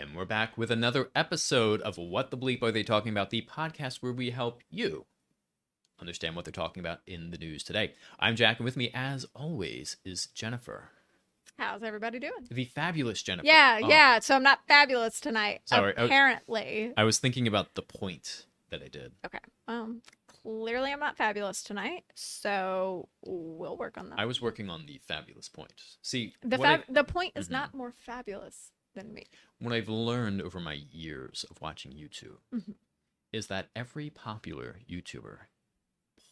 And we're back with another episode of What the Bleep Are They Talking About? The podcast where we help you understand what they're talking about in the news today. I'm Jack, and with me, as always, is Jennifer. How's everybody doing? The fabulous Jennifer. Yeah, Oh, yeah. So I'm not fabulous tonight. Sorry, I was- Apparently. I was thinking about the point that I did. Okay. Um. Clearly, I'm not fabulous tonight. So we'll work on that. I was working on the fabulous point. See, the fab- I, the point is Mhm. not more fabulous than me. what I've learned over my years of watching YouTube Mhm. is that every popular YouTuber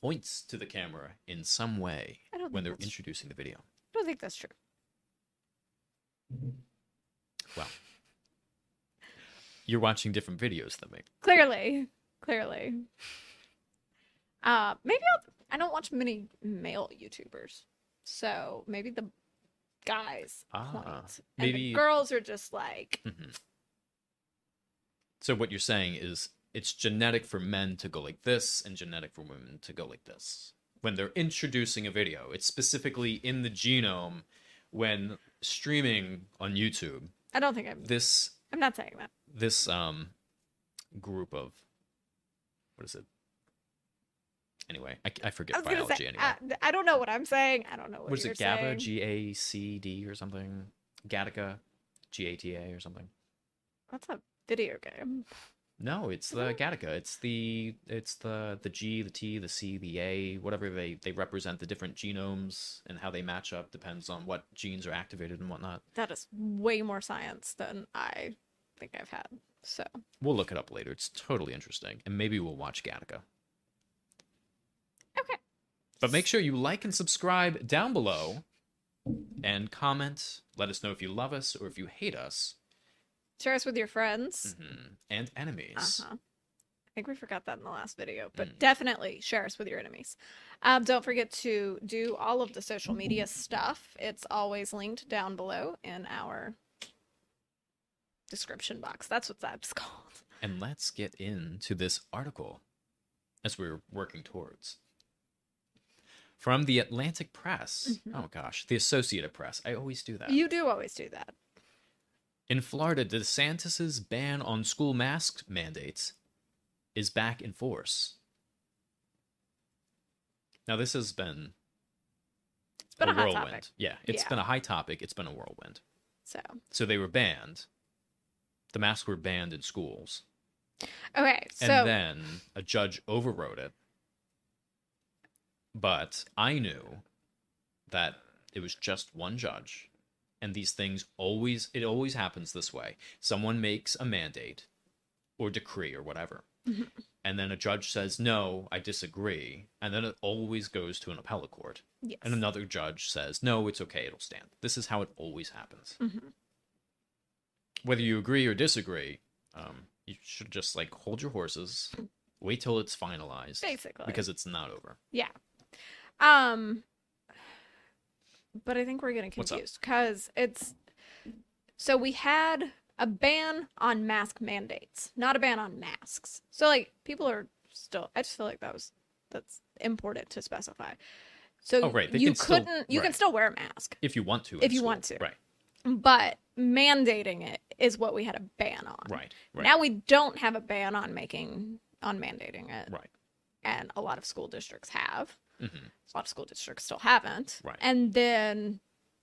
points to the camera in some way when they're introducing the video. I don't think that's true. Well, you're watching different videos than me. Clearly, clearly. Uh, maybe I'll. I don't watch many male YouTubers, so maybe the guys Ah, point, and maybe- girls are just like Mhm. So what you're saying is it's genetic for men to go like this and genetic for women to go like this. When they're introducing a video, it's specifically in the genome when streaming on YouTube. I don't think I'm. This I'm not saying that. this um group of what is it? Anyway, I, I forget I biology say. anyway. I, I don't know what I'm saying. I don't know what, what is it? GABA. G A C D or something? Gattaca, G A T A or something? That's a video game. No, it's the Gattaca. It's the it's the the G, the T, the C, the A, whatever they they represent the different genomes and how they match up depends on what genes are activated and whatnot. That is way more science than I think I've had. So We'll look it up later. It's totally interesting, and maybe we'll watch Gattaca. But make sure you like and subscribe down below, and comment. Let us know if you love us or if you hate us, Share us with your friends. Mhm. and enemies. Uh huh. I think we forgot that in the last video, but Mm. definitely share us with your enemies. Um, don't forget to do all of the social media stuff. It's always linked down below in our description box. That's what that's called. And let's get into this article as we're working towards. From the Atlantic Press. Mhm. Oh gosh, the Associated Press. I always do that. You do always do that. In Florida, DeSantis's ban on school mask mandates is back in force. Now, this has been It's been a, hot whirlwind. topic. Yeah, it's Yeah. been a high topic. It's been a whirlwind. So So they were banned. The masks were banned in schools. okay, so and then a judge overrode it. But I knew that it was just one judge, and these things always it always happens this way. Someone makes a mandate or decree or whatever. Mhm. And then a judge says, "No, I disagree." And then it always goes to an appellate court. yes. And another judge says, "No, it's okay, it'll stand." This is how it always happens. Mhm. Whether you agree or disagree, um, you should just like hold your horses, wait till it's finalized, basically because it's not over. Yeah. Um but I think we're getting confused cuz it's so we had a ban on mask mandates, not a ban on masks. So like people are still I just feel like that was that's important to specify. So Oh, right, they you couldn't you can still wear a mask, If you want to, If you school. want to. right, but mandating it is what we had a ban on. right, right, Now we don't have a ban on making on mandating it. right. And a lot of school districts have. Hmm a lot of school districts still haven't. Right. And then,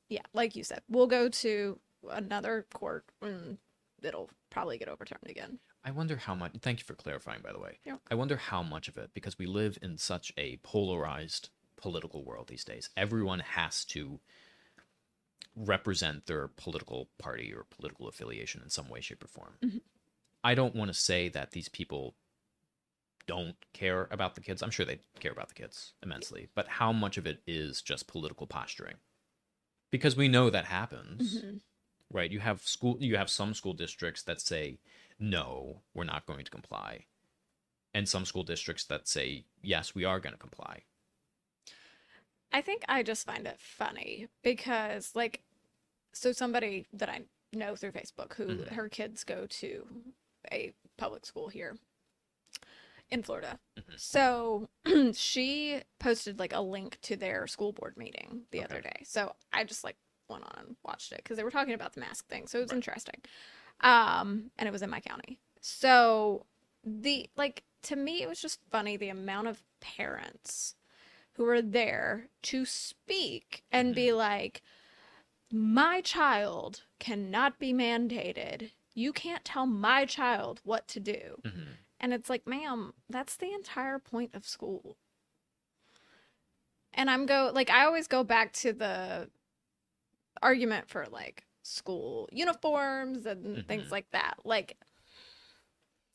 yeah, like you said, we'll go to another court and it'll probably get overturned again. I wonder how much. Thank you for clarifying, by the way. Yeah. I wonder how much of it, because we live in such a polarized political world these days. Everyone has to represent their political party or political affiliation in some way, shape, or form. Mhm. I don't want to say that these people don't care about the kids. I'm sure they care about the kids immensely, but how much of it is just political posturing? Because we know that happens Mhm. right you have school you have some school districts that say no we're not going to comply and some school districts that say yes we are going to comply I think I just find it funny because, like, so somebody that I know through Facebook who Mhm. her kids go to a public school here in Florida. Mhm. So she posted like a link to their school board meeting the other day. So I just like went on and watched it because they were talking about the mask thing. So it was Right. interesting. Um, and it was in my county. So the like to me it was just funny the amount of parents who were there to speak and be like my child cannot be mandated. You can't tell my child what to do. hmm And it's like, ma'am, that's the entire point of school. And I'm go like I always go back to the argument for like school uniforms and things Mhm. like that. Like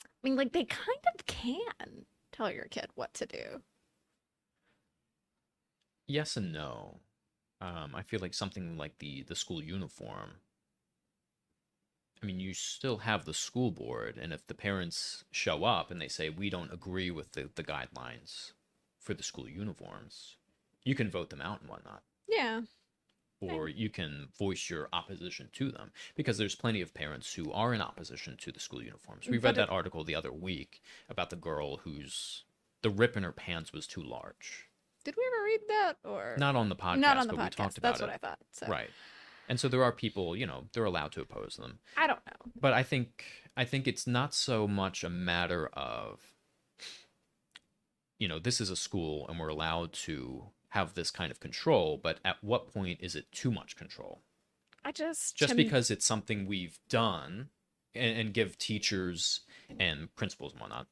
I mean like they kind of can tell your kid what to do. Yes and no. Um, I feel like something like the the school uniform. I mean, you still have the school board, and if the parents show up and they say we don't agree with the, the guidelines for the school uniforms, you can vote them out and whatnot. Yeah. or you can voice your opposition to them because there's plenty of parents who are in opposition to the school uniforms. We read that article the other week about the girl whose the rip in her pants was too large. Did we ever read that or Not on the podcast, not on the but we podcast? talked about That's it. what I thought. So Right. And so there are people, you know, they're allowed to oppose them. I don't know. But I think I think it's not so much a matter of you know, this is a school and we're allowed to have this kind of control, but at what point is it too much control? I just just because it's something we've done and, and give teachers and principals and whatnot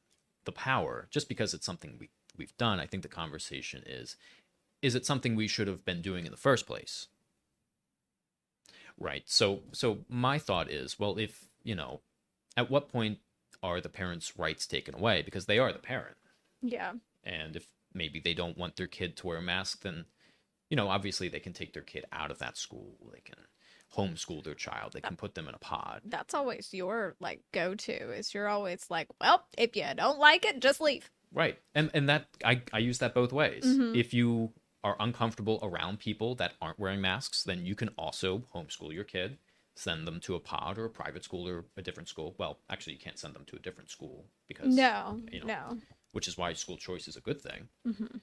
the power just because it's something we, we've done i think the conversation is is it something we should have been doing in the first place right. So so my thought is well if you know at what point are the parents rights taken away? Because they are the parent. Yeah. and if maybe they don't want their kid to wear a mask then you know obviously they can take their kid out of that school. They can homeschool their child. They can put them in a pod. That's always your like go to is you're always like, well, if you don't like it, just leave. right. And and that i i use that both ways. Mhm. if you are uncomfortable around people that aren't wearing masks then you can also homeschool your kid send them to a pod or a private school or a different school well actually you can't send them to a different school because No, you know, no. which is why school choice is a good thing hmm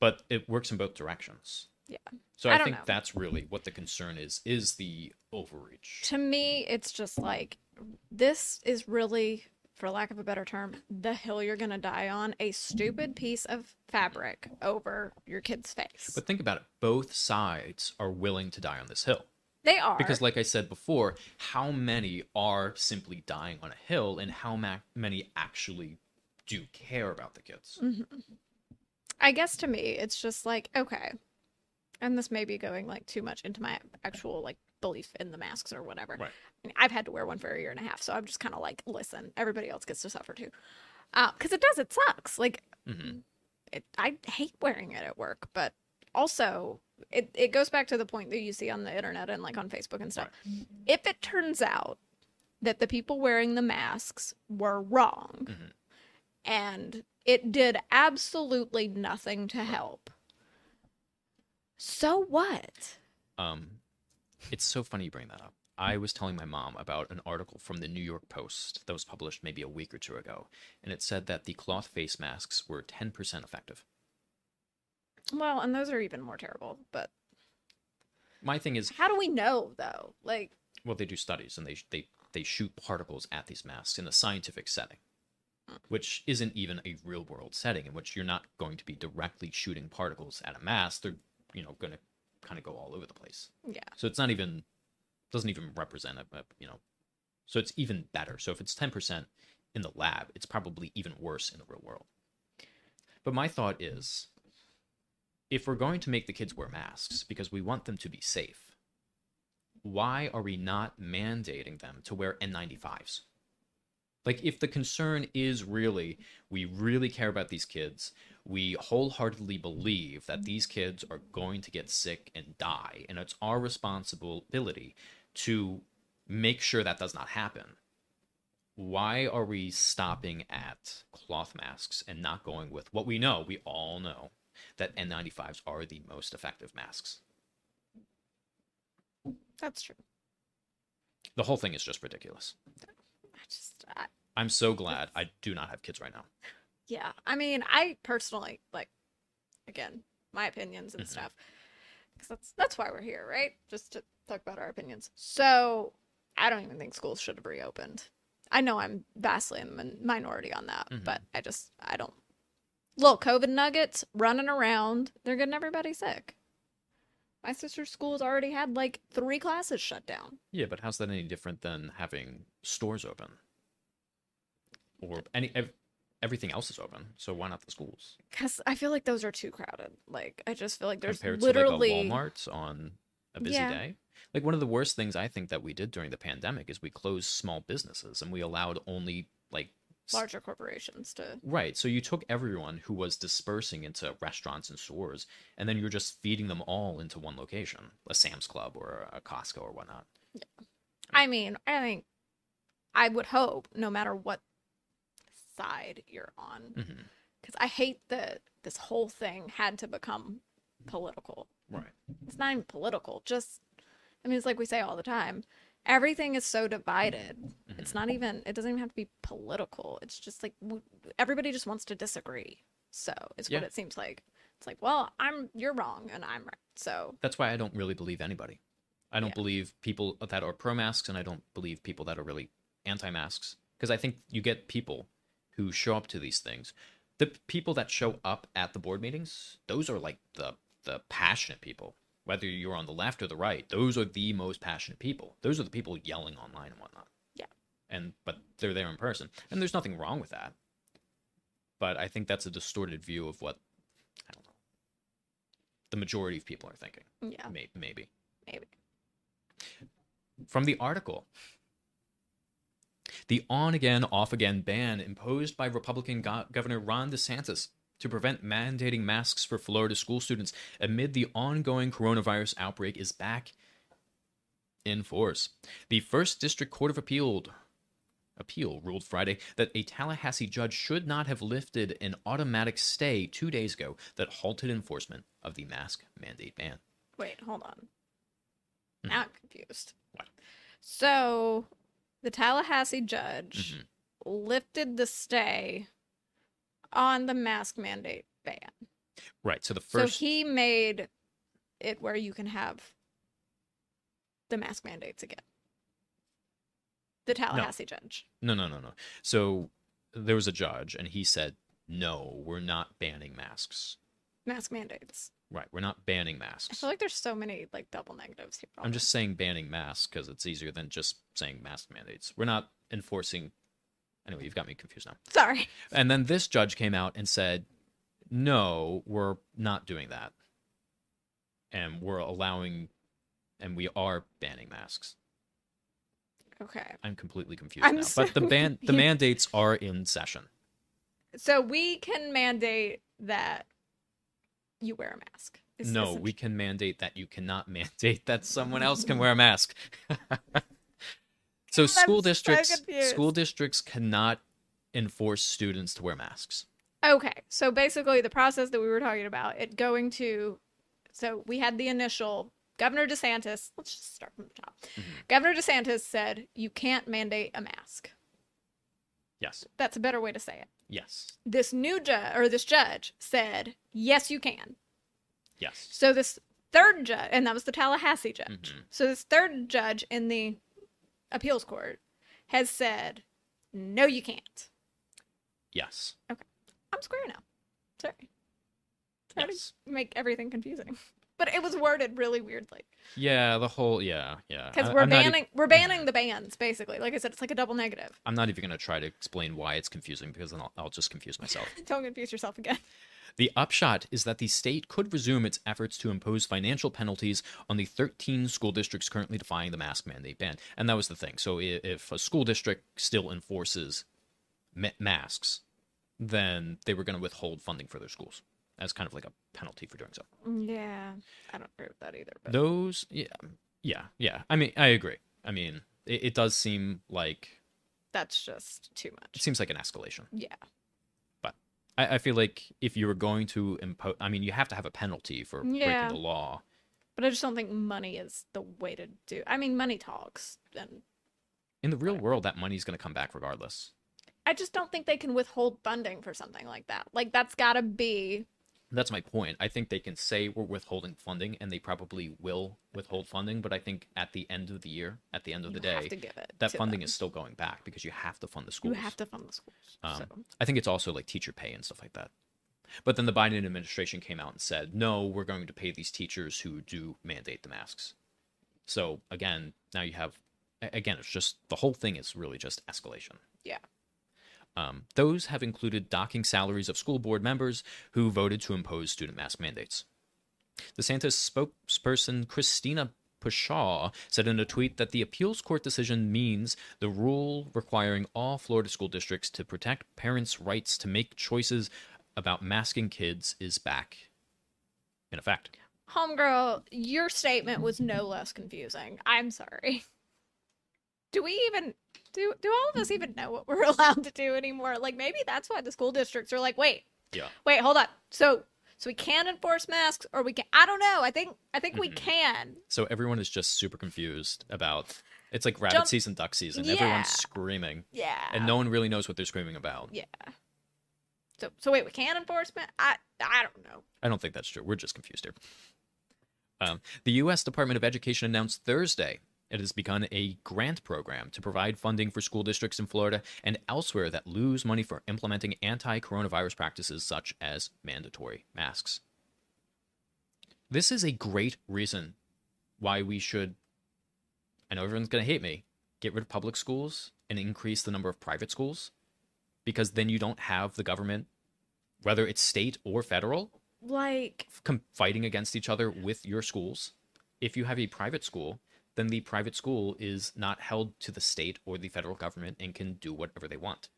but it works in both directions Yeah. so I i, think know. that's really what the concern is is the overreach To me, it's just like this is really, for lack of a better term, the hill you're gonna die on. A stupid piece of fabric over your kid's face. But think about it. Both sides are willing to die on this hill. they are Because, like I said before, how many are simply dying on a hill and how ma- many actually do care about the kids? Mm-hmm. I guess to me, it's just like, okay. And this may be going like too much into my actual like belief in the masks or whatever. Right. I mean, I've had to wear one for a year and a half, so I'm just kind of like, listen, everybody else gets to suffer too. Because it does, it sucks. Like, hmm it, I hate wearing it at work, but also it, it goes back to the point that you see on the internet and like on Facebook and stuff. If it turns out that the people wearing the masks were wrong Mhm. and it did absolutely nothing to help, so what? Um, it's so funny you bring that up. I was telling my mom about an article from the New York Post that was published maybe a week or two ago, and it said that the cloth face masks were 10% effective. Well, and those are even more terrible, but My thing is, how do we know though? Like, well, they do studies and they they they shoot particles at these masks in a scientific setting, which isn't even a real world setting in which you're not going to be directly shooting particles at a mask. They're you know going to kind of go all over the place. yeah. So it's not even doesn't even represent a, a you know. So it's even better. So if it's ten percent in the lab, it's probably even worse in the real world. But my thought is, if we're going to make the kids wear masks because we want them to be safe, why are we not mandating them to wear N95s? Like, if the concern is really, we really care about these kids, we wholeheartedly believe that these kids are going to get sick and die, and it's our responsibility to make sure that does not happen. Why are we stopping at cloth masks and not going with what we know, we all know, that N95s are the most effective masks? That's true. The whole thing is just ridiculous. I just, I, I'm so glad I do not have kids right now. Yeah. I mean, I personally like, again, my opinions and Mhm. stuff, because that's that's why we're here, right? Just to talk about our opinions. So, I don't even think schools should have reopened. I know I'm vastly in the minority on that, Mhm. but I just I don't. Little COVID nuggets running around, they're getting everybody sick. My sister's school's already had like three classes shut down. Yeah, but how's that any different than having stores open? Or any everything else is open, so why not the schools? Cause I feel like those are too crowded. Like I just feel like there's Compared literally to like a Walmart on a busy Yeah. day. Like one of the worst things I think that we did during the pandemic is we closed small businesses and we allowed only like larger corporations to Right. So you took everyone who was dispersing into restaurants and stores, and then you're just feeding them all into one location, a Sam's Club or a Costco or whatnot. yeah. I mean, I think I would hope no matter what side you're on hmm cuz I hate that this whole thing had to become political. Right. It's not even political. Just I mean, it's like we say all the time. Everything is so divided. It's not even it doesn't even have to be political. It's just like everybody just wants to disagree. So, it's what it seems like. It's like, well, I'm you're wrong and I'm right. So, That's why I don't really believe anybody. I don't Yeah. believe people that are pro masks, and I don't believe people that are really anti masks. Because I think you get people who show up to these things. The people that show up at the board meetings, those are like the the passionate people. Whether you're on the left or the right, those are the most passionate people. Those are the people yelling online and whatnot. Yeah. And but they're there in person, and there's nothing wrong with that. But I think that's a distorted view of what I don't know. The majority of people are thinking. yeah, May- maybe maybe. from the article. The on again, off again ban imposed by Republican Go- Governor Ron DeSantis to prevent mandating masks for Florida school students amid the ongoing coronavirus outbreak is back in force. The First District Court of Appeal appeal ruled Friday that a Tallahassee judge should not have lifted an automatic stay 2 days ago that halted enforcement of the mask mandate ban. Wait, hold on. Mhm. Now I'm confused. What? So, the Tallahassee judge Mhm. lifted the stay on the mask mandate ban. Right, so the first So he made it where you can have the mask mandates again. The Tallahassee judge. No, no, no, no. So there was a judge, and he said, "No, we're not banning masks. Mask mandates. Right, we're not banning masks. I feel like there's so many like double negatives here. I'm just saying banning masks because it's easier than just saying mask mandates. We're not enforcing. Anyway, you've got me confused now. sorry. And then this judge came out and said, "No, we're not doing that, and we're allowing, and we are banning masks." Okay. I'm completely confused I'm now. so but the ban, the mandates are in session. So we can mandate that you wear a mask. Is no, essentially- we can mandate that you cannot mandate that someone else can wear a mask. so school so districts confused. school districts cannot enforce students to wear masks. Okay, so basically the process that we were talking about, it going to, so we had the initial Governor DeSantis. Let's just start from the top. Mhm. Governor DeSantis said you can't mandate a mask. Yes. That's a better way to say it. Yes. This new judge or this judge said yes, you can. Yes. So this third judge, and that was the Tallahassee judge. Mhm. So this third judge in the appeals court has said no, you can't. Yes. Okay. I'm square now. Sorry. Sorry Yes. to make everything confusing. But it was worded really weirdly. Yeah, the whole yeah, yeah. Because we're I'm not e- banning we're banning the bans, basically. Like I said, it's like a double negative. I'm not even going to try to explain why it's confusing because then I'll, I'll just confuse myself. Don't confuse yourself again. The upshot is that the state could resume its efforts to impose financial penalties on the 13 school districts currently defying the mask mandate ban. And that was the thing. So if a school district still enforces masks, then they were going to withhold funding for their schools as kind of like a penalty for doing so. Yeah. I don't agree with that either. But Those, yeah, yeah, yeah. I mean, I agree. I mean, it, it does seem like that's just too much. it seems like an escalation. Yeah. I, I feel like if you were going to impose, I mean, you have to have a penalty for Yeah. breaking the law. But I just don't think money is the way to do I mean money talks and In the real world, that money's going to come back regardless. I just don't think they can withhold funding for something like that. Like that's gotta be That's my point. I think they can say we're withholding funding, and they probably will withhold funding. But I think at the end of the year, at the end of the You have day, to give it that funding them. is still going back because you have to fund the schools. You have to fund the schools. Um, so. I think it's also like teacher pay and stuff like that. But then the Biden administration came out and said, no, we're going to pay these teachers who do mandate the masks. So again, now you have, again, it's just the whole thing is really just escalation. Yeah. Um, those have included docking salaries of school board members who voted to impose student mask mandates. DeSantis spokesperson Christina Pushaw said in a tweet that the appeals court decision means the rule requiring all Florida school districts to protect parents' rights to make choices about masking kids is back in effect. Homegirl, your statement was no less confusing. I'm sorry. Do we even do do all of us even know what we're allowed to do anymore? Like maybe that's why the school districts are like, wait, Yeah. wait, hold on. So so we can enforce masks or we can I don't know. I think I think we Mhm. can. So everyone is just super confused about it's like rabbit Jump- season, duck season. Yeah. Everyone's screaming, Yeah. and no one really knows what they're screaming about. Yeah. So so wait, we can enforcement? I I don't know. I don't think that's true. We're just confused here. Um, the U.S. Department of Education announced Thursday it has begun a grant program to provide funding for school districts in Florida and elsewhere that lose money for implementing anti coronavirus practices such as mandatory masks. This is a great reason why we should, I know everyone's going to hate me, get rid of public schools and increase the number of private schools because then you don't have the government, whether it's state or federal, Like fighting against each other with your schools. If you have a private school, then the private school is not held to the state or the federal government and can do whatever they want.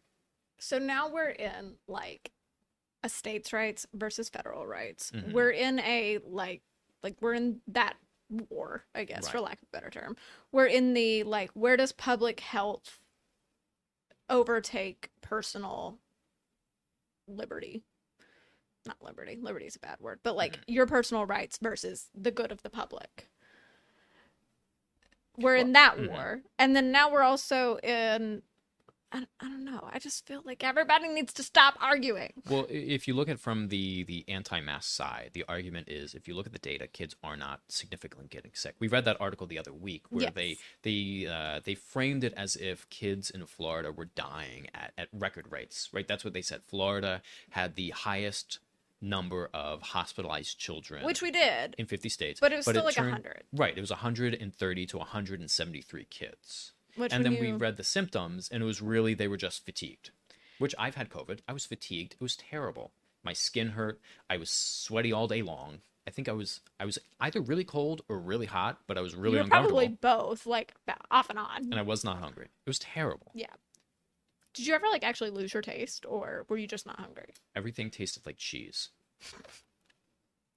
So now we're in like a states' rights versus federal rights. Mhm. We're in a like like we're in that war, I guess, for lack of a better term. We're in the like where does public health overtake personal liberty? Not liberty. Liberty is a bad word, but like your personal rights versus the good of the public. We're in that mhm. war. And then now we're also in I, I don't know. I just feel like everybody needs to stop arguing. Well, if you look at from the the anti-mask side, the argument is if you look at the data, kids are not significantly getting sick. We read that article the other week where they they uh, they framed it as if kids in Florida were dying at, at record rates, right? That's what they said. Florida had the highest number of hospitalized children, Which we did, in 50 states, but it was still like turned- 100. Right, it was 130 to 173 kids. Which and then we read the symptoms and it was really they were just fatigued which i've had covid. I was fatigued. It was terrible. My skin hurt. I was sweaty all day long. I think i was i was either really cold or really hot but i was really you were uncomfortable. probably both, like off and on. and i was not hungry. It was terrible Did you ever like actually lose your taste, or were you just not hungry? everything tasted like cheese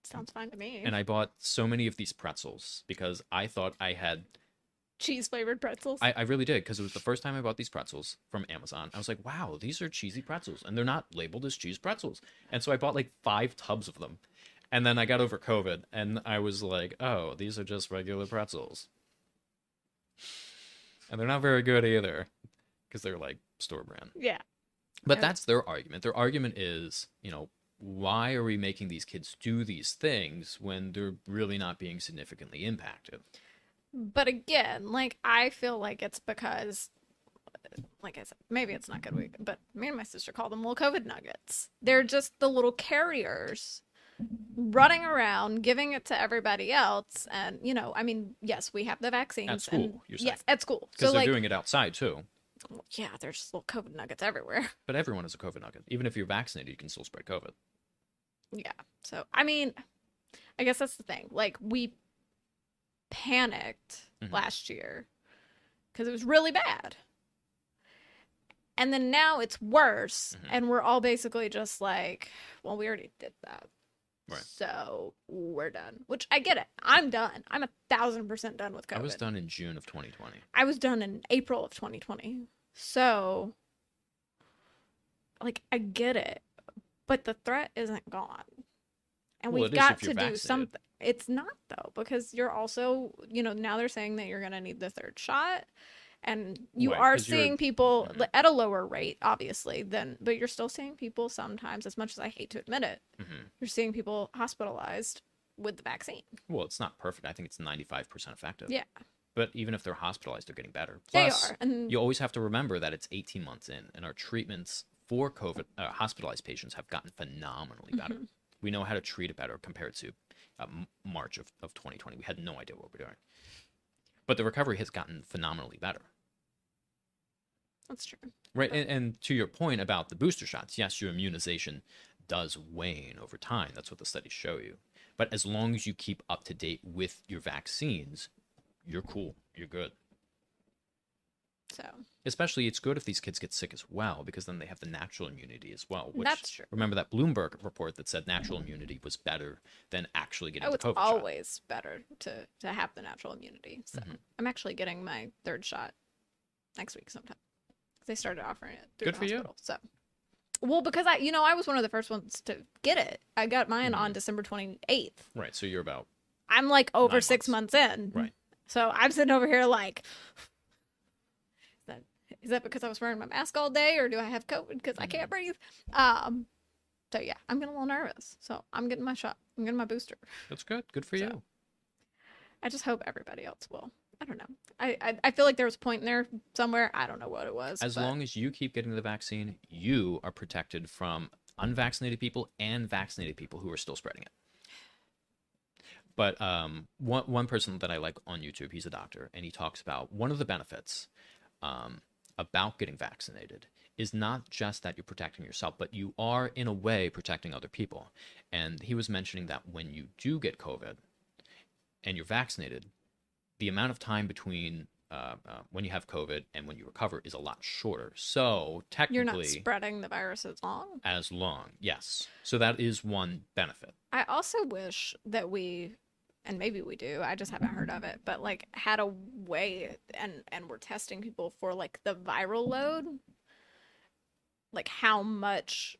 Sounds fine to me. and i bought so many of these pretzels because i thought i had Cheese flavored pretzels. I, I really did because it was the first time I bought these pretzels from Amazon. I was like, wow, these are cheesy pretzels, and they're not labeled as cheese pretzels. And so I bought like five tubs of them. And then I got over COVID, and I was like, oh, these are just regular pretzels. And they're not very good either because they're like store brand. yeah. But that's their argument. Their argument is, you know, why are we making these kids do these things when they're really not being significantly impacted? But again, like I feel like it's because like I said, maybe it's not good week, but me and my sister call them little COVID nuggets. They're just the little carriers running around giving it to everybody else and you know, I mean, yes, we have the vaccines and school, you're saying. yes, at school. Because So they're like doing it outside too. Yeah, there's little COVID nuggets everywhere. But everyone is a COVID nugget. Even if you're vaccinated, you can still spread COVID. Yeah. So, I mean, I guess that's the thing. Like, we panicked Mhm. last year because it was really bad. And then now it's worse. Mhm. And we're all basically just like, well, we already did that. Right. So we're done. Which I get it. I'm done. I'm a thousand percent done with COVID. I was done in June of 2020. I was done in April of 2020. So, like, I get it, but the threat isn't gone, and Well, we've got to do vaccinated. something. It's not though, because you're also, you know, now they're saying that you're gonna need the third shot, and you Right, are you're- seeing people at a lower rate obviously than but you're still seeing people sometimes as much as i hate to admit it hmm you're seeing people hospitalized with the vaccine Well, it's not perfect. I think it's 95% effective. yeah But even if they're hospitalized, they're getting better. they are and you always have to remember that it's 18 months in, and our treatments for COVID uh, hospitalized patients have gotten phenomenally better. Mhm. We know how to treat it better compared to uh, March of, of 2020. We had no idea what we're doing. But the recovery has gotten phenomenally better. That's true Right. And, and to your point about the booster shots, yes, your immunization does wane over time. That's what the studies show you. But as long as you keep up to date with your vaccines, you're cool. You're good. so Especially, it's good if these kids get sick as well, because then they have the natural immunity as well. Which, That's true. Remember that Bloomberg report that said natural immunity was better than actually getting oh the it's shot. always better to to have the natural immunity so Mhm. i'm actually getting my third shot next week sometime they started offering it through Good the for you. so well because i you know i was one of the first ones to get it i got mine on Mhm. december 28th Right. So you're about i'm like over Nine six months, in Right. so i'm sitting over here like is that is that because i was wearing my mask all day or do i have covid because i Mm-hmm. can't breathe um so yeah i'm getting a little nervous so i'm getting my shot i'm getting my booster that's good. Good for So, you. I just hope everybody else will. I don't know. I, I I feel like there was a point in there somewhere. I don't know what it was. As but long as you keep getting the vaccine, you are protected from unvaccinated people and vaccinated people who are still spreading it. But um, one one person that I like on YouTube, he's a doctor, and he talks about one of the benefits um, about getting vaccinated is not just that you're protecting yourself, but you are in a way protecting other people. And he was mentioning that when you do get COVID and you're vaccinated, the amount of time between uh, uh, when you have COVID and when you recover is a lot shorter. So technically, you're not spreading the virus as long. as long, yes. So that is one benefit. I also wish that we, and maybe we do. I just haven't heard of it. But like had a way, and and we're testing people for like the viral load, like how much.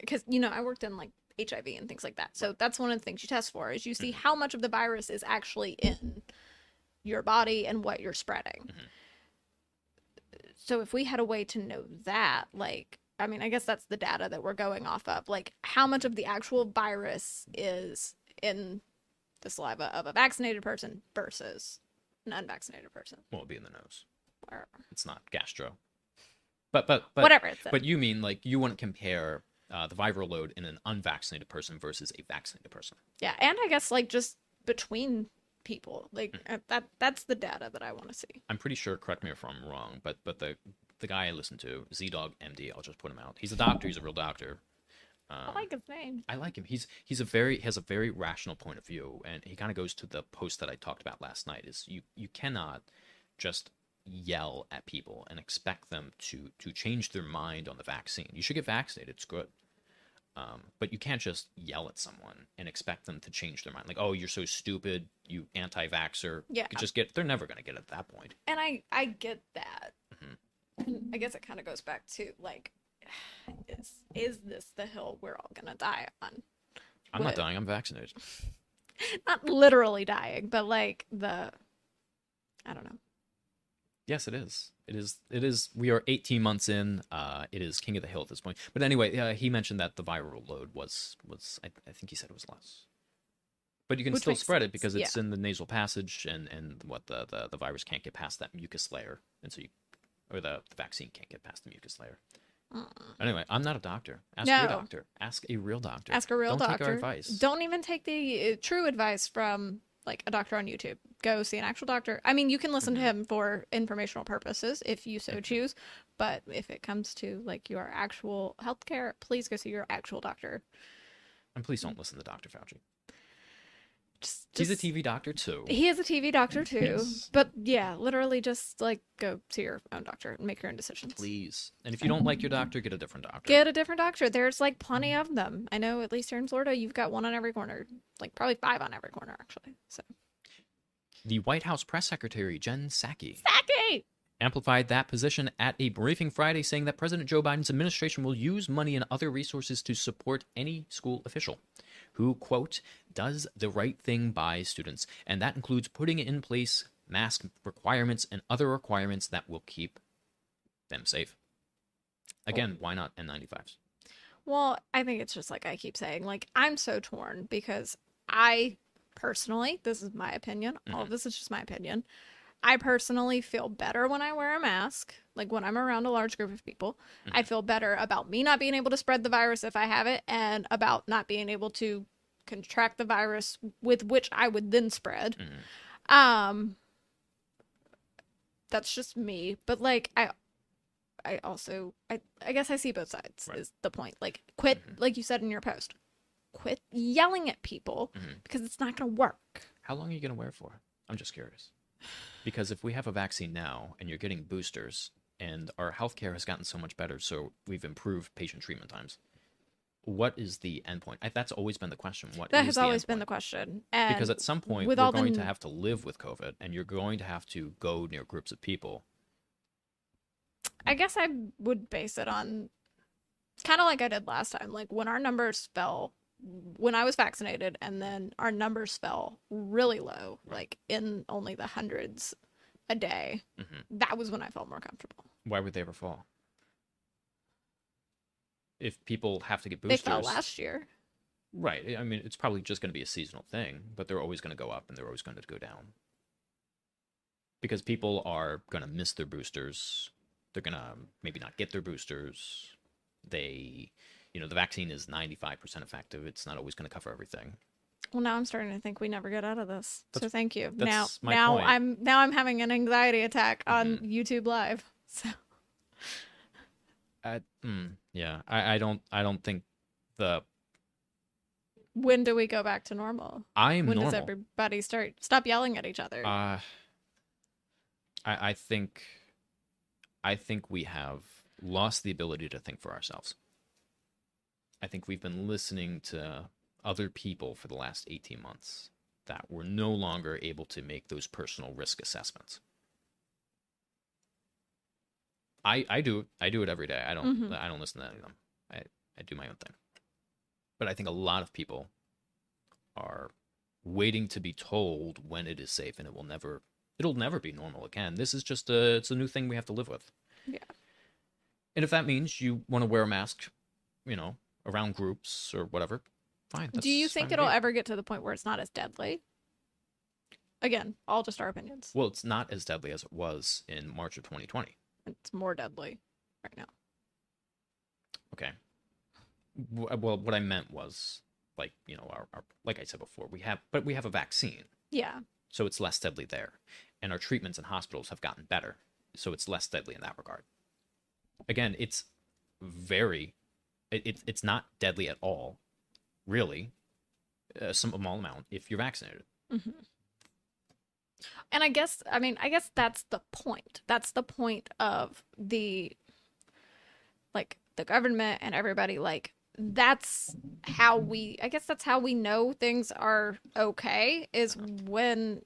Because you know I worked in like HIV and things like that. So that's one of the things you test for is you see Mhm. how much of the virus is actually in your body and what you're spreading. So if we had a way to know that, like I mean, I guess that's the data that we're going off of. Like how much of the actual virus is in the saliva of a vaccinated person versus an unvaccinated person. Well, it'd be in the nose. Or It's not gastro. But but but whatever it's. But you mean like you wouldn't compare uh, the viral load in an unvaccinated person versus a vaccinated person? yeah, and I guess like just between people. Like Mm. uh, that that's the data that I want to see. I'm pretty sure. Correct me if I'm wrong, but but the the guy I listen to, ZDoggMD, I'll just put him out. He's a doctor. He's a real doctor. Um, I like his name. I like him. He's he's a very he has a very rational point of view, and he kind of goes to the post that I talked about last night. Is you you cannot just yell at people and expect them to to change their mind on the vaccine. You should get vaccinated. It's good. Um, but you can't just yell at someone and expect them to change their mind. Like, oh, you're so stupid, you anti-vaxxer. Yeah. You just get. They're never gonna get at that point. and I I get that. Mhm. And I guess it kind of goes back to like, is is this the hill we're all gonna die on? I'm not dying. I'm vaccinated. Not literally dying, but like the, I don't know. Yes, it is. It is. It is. We are 18 months in. Uh, it is King of the Hill at this point. But anyway, uh, he mentioned that the viral load was was. I, I think he said it was less. But you can Which still spread it because it's yeah. in the nasal passage, and and what the, the the virus can't get past that mucus layer, and so you, or the, the vaccine can't get past the mucus layer. Mm. Anyway, I'm not a doctor. Ask No. your doctor. Ask a real doctor. Ask a real Don't doctor. Take our advice. Don't even take the uh, true advice from like a doctor on YouTube. Go see an actual doctor. I mean, you can listen to him for informational purposes if you so Mhm. choose, but if it comes to like your actual healthcare, please go see your actual doctor. And please don't listen to Dr. Fauci. Just, He's a TV doctor too. He is a TV doctor too. Yes. But yeah, literally just like go see your own doctor and make your own decisions. Please. And if you don't like your doctor, get a different doctor. Get a different doctor. There's like plenty of them. I know at least here in Florida, you've got one on every corner. Like probably five on every corner actually. So The White House press secretary Jen Psaki Saki! amplified that position at a briefing Friday, saying that President Joe Biden's administration will use money and other resources to support any school official who, quote, does the right thing by students. And that includes putting in place mask requirements and other requirements that will keep them safe. Again, why not N95s? Well, I think it's just like I keep saying, like I'm so torn because I personally, this is my opinion. All of this is just my opinion. I personally feel better when I wear a mask, like when I'm around a large group of people. I feel better about me not being able to spread the virus if I have it and about not being able to contract the virus with which I would then spread. Um that's just me, but like I I also I I guess I see both sides Right. is the point. Like quit like you said in your post. Quit yelling at people Mhm. because it's not going to work. How long are you going to wear for? I'm just curious. Because if we have a vaccine now and you're getting boosters and our healthcare has gotten so much better, so we've improved patient treatment times, what is the endpoint? That's always been the question. What That has always been the question. And because at some point we're all the going to have to live with COVID, and you're going to have to go near groups of people. I guess I would base it on kind of like I did last time. Like when our numbers fell when I was vaccinated and then our numbers fell really low, like in only the hundreds a day. Mhm. That was when I felt more comfortable. Why would they ever fall? If people have to get boosters, They fell last year. right? I mean, it's probably just going to be a seasonal thing, but they're always going to go up and they're always going to go down because people are going to miss their boosters. They're going to maybe not get their boosters. They, you know, the vaccine is ninety five percent effective. It's not always going to cover everything. Well, now I'm starting to think we never get out of this. so thank you. that's now, my now point. Mm-hmm. I'm now I'm having an anxiety attack on YouTube Live. So I, mm, yeah, I, I don't, I don't think the when do we go back to normal? I am when normal. does everybody start stop yelling at each other? Uh, I I think I think we have lost the ability to think for ourselves. I think we've been listening to other people for the last 18 months that we're no longer able to make those personal risk assessments. I I do I do it every day. I don't Mhm. I don't listen to any of them. I I do my own thing. But I think a lot of people are waiting to be told when it is safe and it will never it'll never be normal again. This is just a it's a new thing we have to live with. Yeah. And if that means you want to wear a mask, you know, around groups or whatever, fine. Do you think it'll ever get to the point where it's not as deadly? Again, all just our opinions. Well, it's not as deadly as it was in March of 2020. It's more deadly right now. Okay. Uh, well, what I meant was like, you know, our, our like I said before, we have but we have a vaccine. Yeah. so it's less deadly there. And our treatments in hospitals have gotten better, so it's less deadly in that regard. Again, it's very, it, it it's not deadly at all, really, uh, a small amount if you're vaccinated. Mm-hmm. And I guess I mean I guess that's the point. That's the point of the like the government and everybody like that's how we I guess that's how we know things are okay is when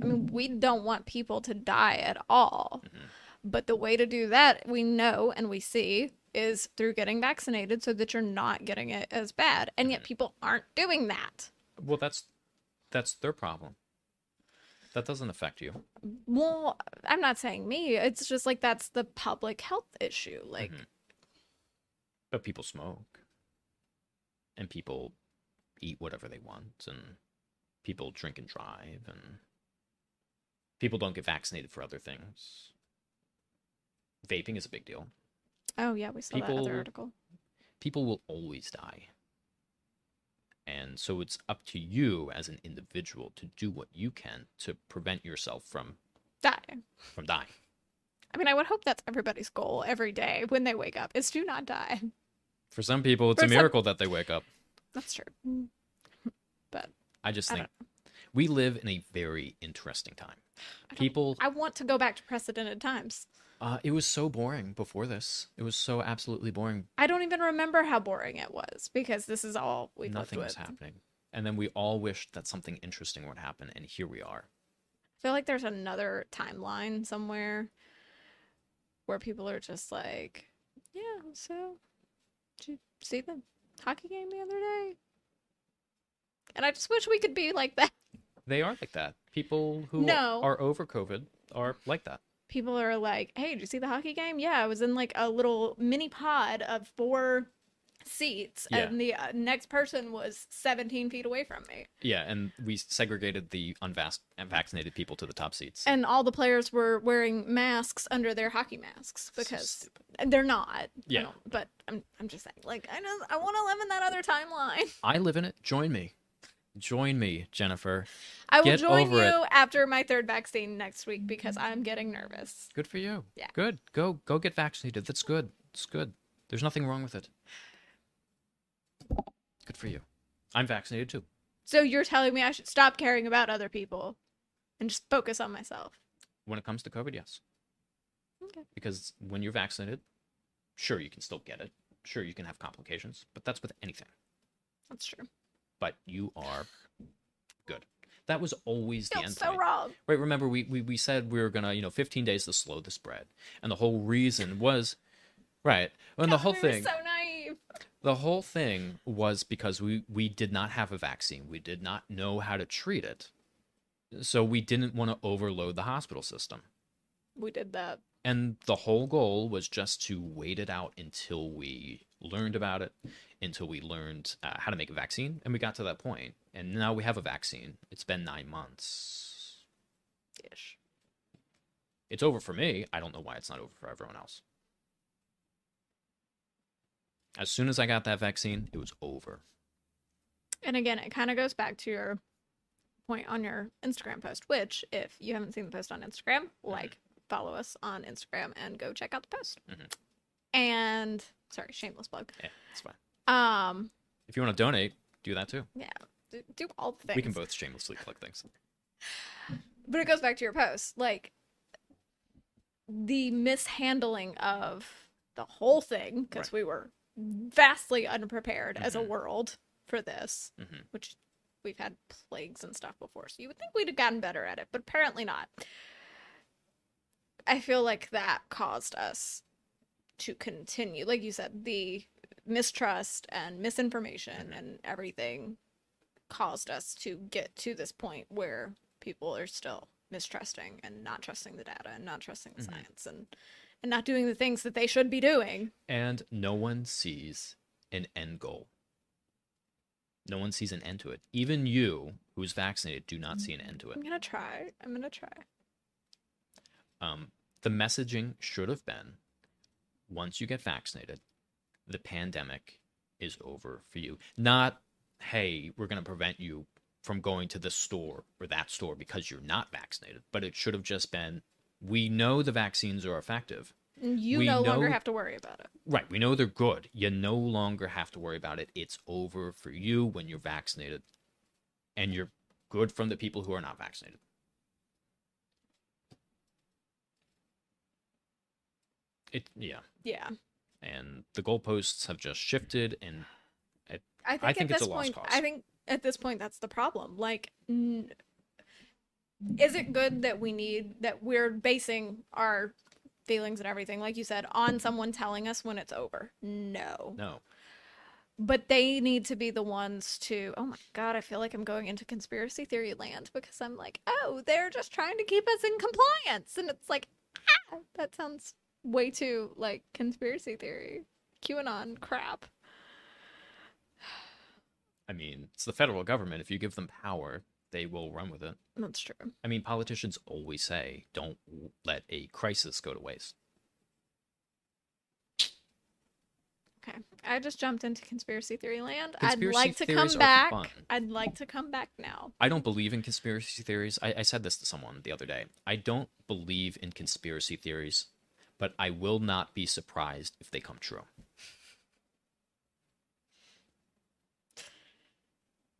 I mean we don't want people to die at all. Mm-hmm. But the way to do that we know and we see is through getting vaccinated so that you're not getting it as bad. And yet mm-hmm. people aren't doing that. Well, that's that's their problem. That doesn't affect you. Well, I'm not saying me. It's just like that's the public health issue. Like, Mhm. But people smoke, and people eat whatever they want, and people drink and drive, and people don't get vaccinated for other things. Vaping is a big deal. oh yeah, we saw that other article. People will always die. And so it's up to you as an individual to do what you can to prevent yourself from Die. from dying. I mean, I would hope that's everybody's goal every day when they wake up is do not die. For some people, it's For a some- miracle that they wake up. That's true. But I just I think we live in a very interesting time. I People I want to go back to precedented times. Uh, it was so boring before this. It was so absolutely boring. I don't even remember how boring it was because this is all we've Nothing was happening. And then we all wished that something interesting would happen, and here we are. I feel like there's another timeline somewhere where people are just like, yeah, so did you see the hockey game the other day? And I just wish we could be like that. They are like that. People who No. are over COVID are like that. People are like, "Hey, did you see the hockey game? Yeah, I was in like a little mini pod of four seats, Yeah. and the uh, next person was 17 feet away from me, Yeah, and we segregated the unvaccinated people to the top seats. and all the players were wearing masks under their hockey masks because stupid. they're not. Yeah. don't- but I'm I'm just saying, like, I know I want to live in that other timeline. I live in it. Join me. Join me, Jennifer. I will Get join you it. after my third vaccine next week because I'm getting nervous. Good for you. Yeah. Good. Go go get vaccinated. That's good. It's good. There's nothing wrong with it. Good for you. I'm vaccinated too. So you're telling me I should stop caring about other people and just focus on myself? When it comes to COVID, yes. Okay. Because when you're vaccinated, sure you can still get it. Sure you can have complications, but that's with anything. That's true. But you are good. That was always the end so point. wrong. Right, remember we, we we said we were gonna, you know, 15 days to slow the spread. And the whole reason was right. And the whole thing so naive. the whole thing was because we we did not have a vaccine. We did not know how to treat it. So we didn't want to overload the hospital system. We did that. And the whole goal was just to wait it out until we learned about it, until we learned uh, how to make a vaccine, and we got to that point. And now we have a vaccine. It's been nine months. Ish. It's over for me. I don't know why it's not over for everyone else. As soon as I got that vaccine, it was over. And again, it kind of goes back to your point on your Instagram post, which, if you haven't seen the post on Instagram, like, follow us on Instagram and go check out the post. Mhm. And sorry, shameless plug. Yeah, it's fine. Um, If you want to donate, do that too. yeah, do, do all the things. We can both shamelessly plug things. But it goes back to your post, like the mishandling of the whole thing because Right. we were vastly unprepared as a Mhm. world for this, Mhm. which we've had plagues and stuff before, so you would think we'd have gotten better at it, but apparently not. I feel like that caused us to continue, like you said, the mistrust and misinformation Mhm. and everything caused us to get to this point where people are still mistrusting and not trusting the data and not trusting the Mhm. science and and not doing the things that they should be doing. And no one sees an end goal. No one sees an end to it. Even you, who's vaccinated, do not see an end to it. I'm gonna try. I'm gonna try. Um, the messaging should have been once you get vaccinated, the pandemic is over for you. Not, hey, we're going to prevent you from going to this store or that store because you're not vaccinated. But it should have just been we know the vaccines are effective. You We no longer have to worry about it. Right. We know they're good. You no longer have to worry about it. It's over for you when you're vaccinated. And you're good from the people who are not vaccinated. It yeah. Yeah. And the goalposts have just shifted and I think, I think at it's this a lost point, cause. I think at this point that's the problem. Like, n- is it good that we need that we're basing our feelings and everything, like you said, on someone telling us when it's over? No. no. But they need to be the ones to. Oh my god, I feel like I'm going into conspiracy theory land because I'm like, oh, they're just trying to keep us in compliance, and it's like, ah, that sounds way too like conspiracy theory, QAnon crap. I mean, it's the federal government. If you give them power, they will run with it. That's true. I mean, politicians always say, don't let a crisis go to waste. Okay. I just jumped into conspiracy theory land. Conspiracy I'd like to come back. fun. I'd like to come back now. I don't believe in conspiracy theories. I, I said this to someone the other day. I don't believe in conspiracy theories, but I will not be surprised if they come true.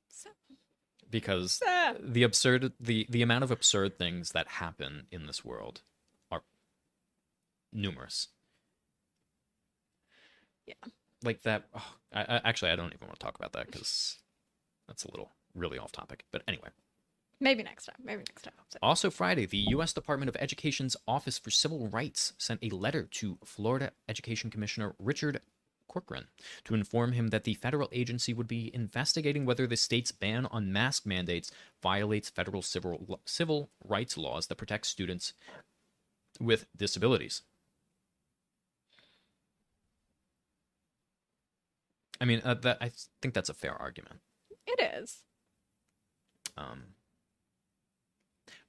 So, Because the absurd the the amount of absurd things that happen in this world are numerous. Yeah. Like that. Oh, I, I, actually, I don't even want to talk about that because that's a little really off topic. But anyway. Maybe next time. Maybe next time. So, Also, Friday, the U.S. Department of Education's Office for Civil Rights sent a letter to Florida Education Commissioner Richard Corcoran to inform him that the federal agency would be investigating whether the state's ban on mask mandates violates federal civil, civil rights laws that protect students with disabilities. I mean, uh, that I think that's a fair argument. It is. Um,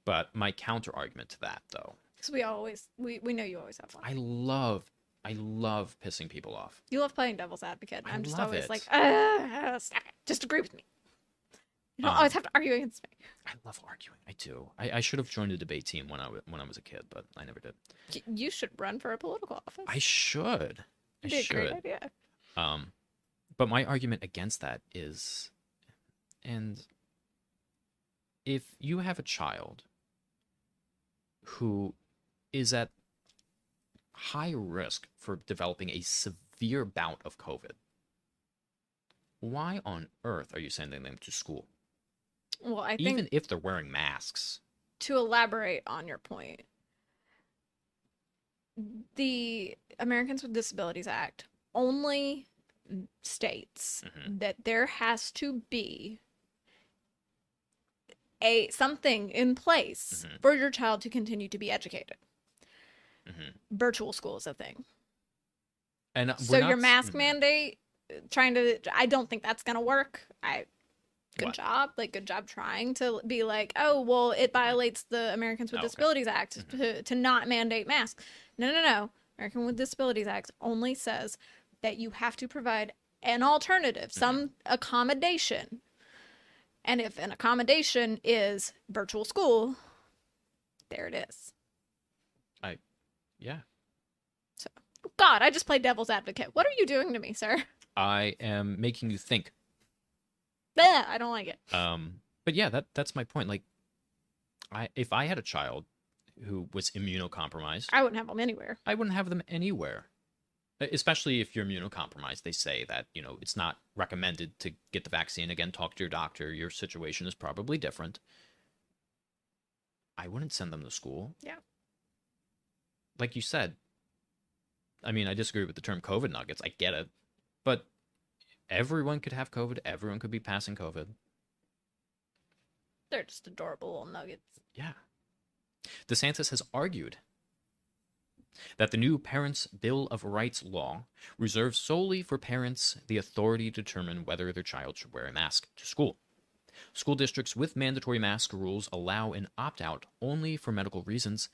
but my counter argument to that, though, Because we always we, we know you always have one. I love, I love pissing people off. You love playing devil's advocate. I I'm just love always it. like, uh, stop it. Just agree with me. You don't Um, always have to argue against me. I love arguing. I do. I, I should have joined a debate team when I wa- when I was a kid, but I never did. Y- You should run for a political office. I should. I It'd be a great should. idea. Um, but my argument against that is, and if you have a child who is at high risk for developing a severe bout of COVID, why on earth are you sending them to school? Well, I think Even if they're wearing masks. to elaborate on your point, the Americans with Disabilities Act only states Mhm. that there has to be a something in place Mhm. for your child to continue to be educated. Mhm. Virtual school is a thing. And So your not- mask Mhm. mandate, uh, trying to, I don't think that's gonna work. I, good What? job, like good job trying to be like, oh well, it violates the Americans with Oh, okay. Disabilities Act Mhm. to to not mandate masks. No, no, no. American with Disabilities Act only says that you have to provide an alternative, Mm-hmm. some accommodation. And if an accommodation is virtual school, there it is. I, yeah. So, God, I just played devil's advocate. What are you doing to me, sir? I am making you think. Bleh, I don't like it. Um, but yeah, that that's my point. Like, I if I had a child who was immunocompromised, I wouldn't have them anywhere. I wouldn't have them anywhere. Especially if you're immunocompromised, they say that you know it's not recommended to get the vaccine. Again, talk to your doctor. Your situation is probably different. I wouldn't send them to school. Yeah. Like you said. I mean, I disagree with the term COVID nuggets. I get it, but everyone could have COVID. Everyone could be passing COVID. They're just adorable little nuggets. Yeah. DeSantis has argued that the new Parents' Bill of Rights law reserves solely for parents the authority to determine whether their child should wear a mask to school. School districts with mandatory mask rules allow an opt out only for medical reasons,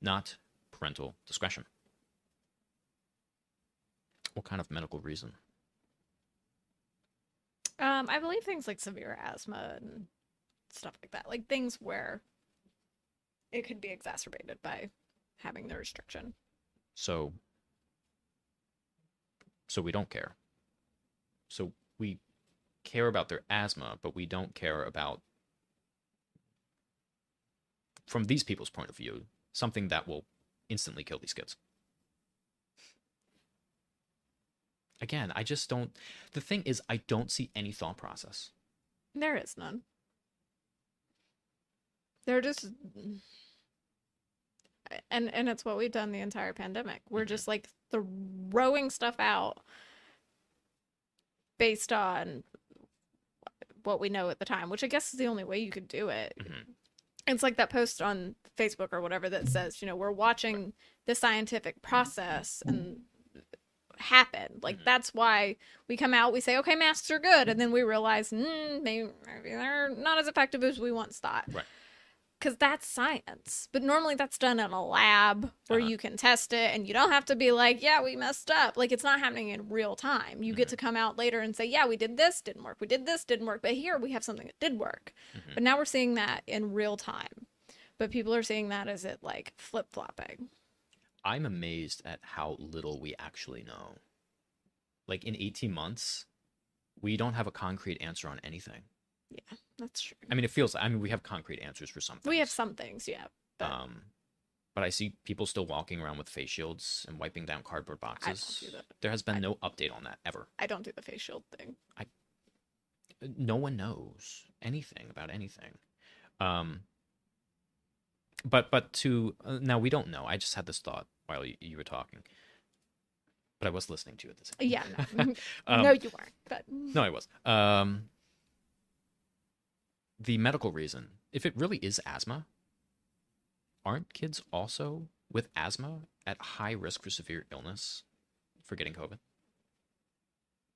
not parental discretion. What kind of medical reason? Um, I believe things like severe asthma and stuff like that, like things where it could be exacerbated by having the restriction. So so we don't care. So we care about their asthma, but we don't care about from these people's point of view, something that will instantly kill these kids. Again, I just don't the thing is I don't see any thought process. There is none. They're just and and it's what we've done the entire pandemic. We're Mhm. just like throwing stuff out based on what we know at the time, which I guess is the only way you could do it. Mhm. It's like that post on Facebook or whatever that says, you know, we're watching the scientific process and happen. Like Mhm. that's why we come out, we say, okay, masks are good, and then we realize, mm, maybe, maybe they're not as effective as we once thought. Right. Because that's science. But normally that's done in a lab where Uh-huh. you can test it and you don't have to be like, yeah, we messed up. Like it's not happening in real time. You get Mhm. to come out later and say, yeah, we did this, didn't work. We did this, didn't work. But here we have something that did work. Mhm. But now we're seeing that in real time. But people are seeing that as it like flip flopping. I'm amazed at how little we actually know. Like in 18 months, we don't have a concrete answer on anything. That's true. I mean, it feels. I mean, we have concrete answers for some things. We have some things, yeah. But Um, but I see people still walking around with face shields and wiping down cardboard I don't boxes. do that. There has been I- no update on that ever. I don't do the face shield thing. I. No one knows anything about anything. Um, but but to uh, now we don't know. I just had this thought while you, you were talking. but I was listening to you at the same. Time. Yeah, no, Um, no, you weren't. But No, I was. Um, the medical reason, if it really is asthma, aren't kids also with asthma at high risk for severe illness for getting COVID?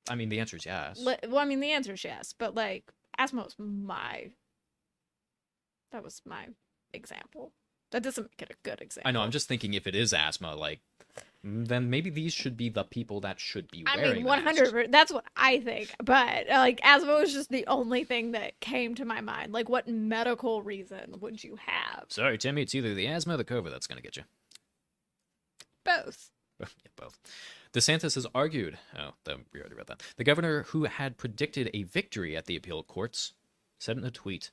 I mean, the answer is yes. well, I mean, the answer is yes. But like, asthma was my. That was my example. That doesn't make it a good example. I know. I'm just thinking if it is asthma, like, then maybe these should be the people that should be wearing. I mean, the hundred. That's what I think. But like, asthma was just the only thing that came to my mind. Like, what medical reason would you have? Sorry, Timmy. It's either the asthma or the COVID that's going to get you. Both. yeah, both. DeSantis has argued. Oh, the, we already read that. The governor, who had predicted a victory at the appeal courts, said in a tweet,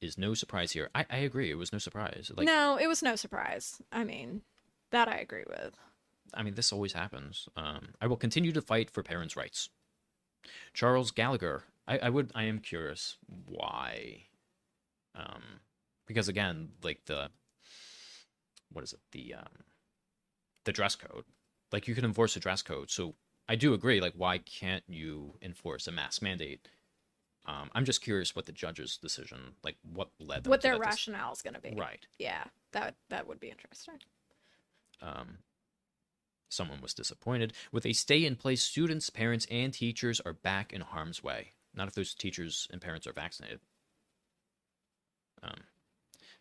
"Is no surprise here." I, I agree. It was no surprise. Like, no, it was no surprise. I mean, that I agree with. I mean, this always happens. Um, I will continue to fight for parents' rights. Charles Gallagher. I, I would. I am curious why. Um, because again, like the what is it? The um, the dress code. Like you can enforce a dress code. So I do agree. Like, why can't you enforce a mask mandate? Um, I'm just curious what the judge's decision, like, what led them What to their rationale is going to be. Right. Yeah, that that would be interesting. Um, someone was disappointed. With a stay in place, students, parents, and teachers are back in harm's way. Not if those teachers and parents are vaccinated. Um,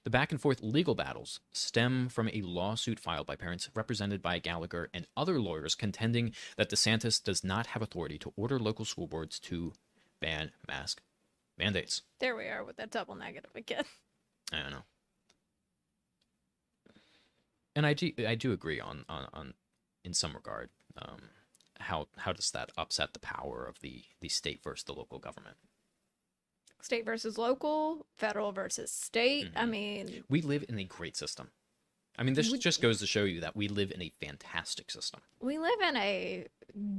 the back and forth legal battles stem from a lawsuit filed by parents represented by Gallagher and other lawyers contending that DeSantis does not have authority to order local school boards to ban mask mandates. There we are with that double negative again. I don't know. And I do, I do agree on, on, on in some regard. Um, how how does that upset the power of the the state versus the local government? State versus local, federal versus state. I Mhm. mean, We live in a great system. I mean, this We- just goes to show you that we live in a fantastic system. we live in a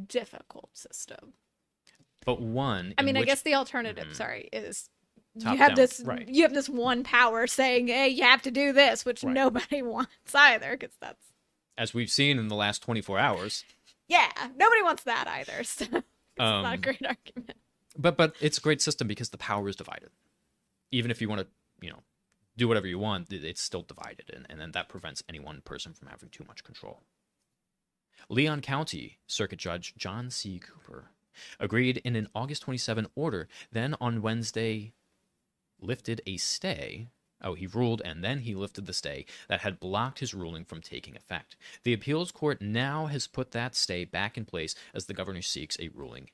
difficult system. But one, I mean, I guess the alternative, Mhm. sorry, is you have down, this right. you have this one power saying, "Hey, you have to do this," which Right. nobody wants either because that's as we've seen in the last 24 hours. yeah, nobody wants that either. So it's not a Um, great argument. But but it's a great system because the power is divided. Even if you want to, you know, do whatever you want, it's still divided, and, and then that prevents any one person from having too much control. Leon County Circuit Judge John C. Cooper agreed in an August 27 order, then on Wednesday lifted a stay. Oh, he ruled and then he lifted the stay that had blocked his ruling from taking effect. The appeals court now has put that stay back in place as the governor seeks a ruling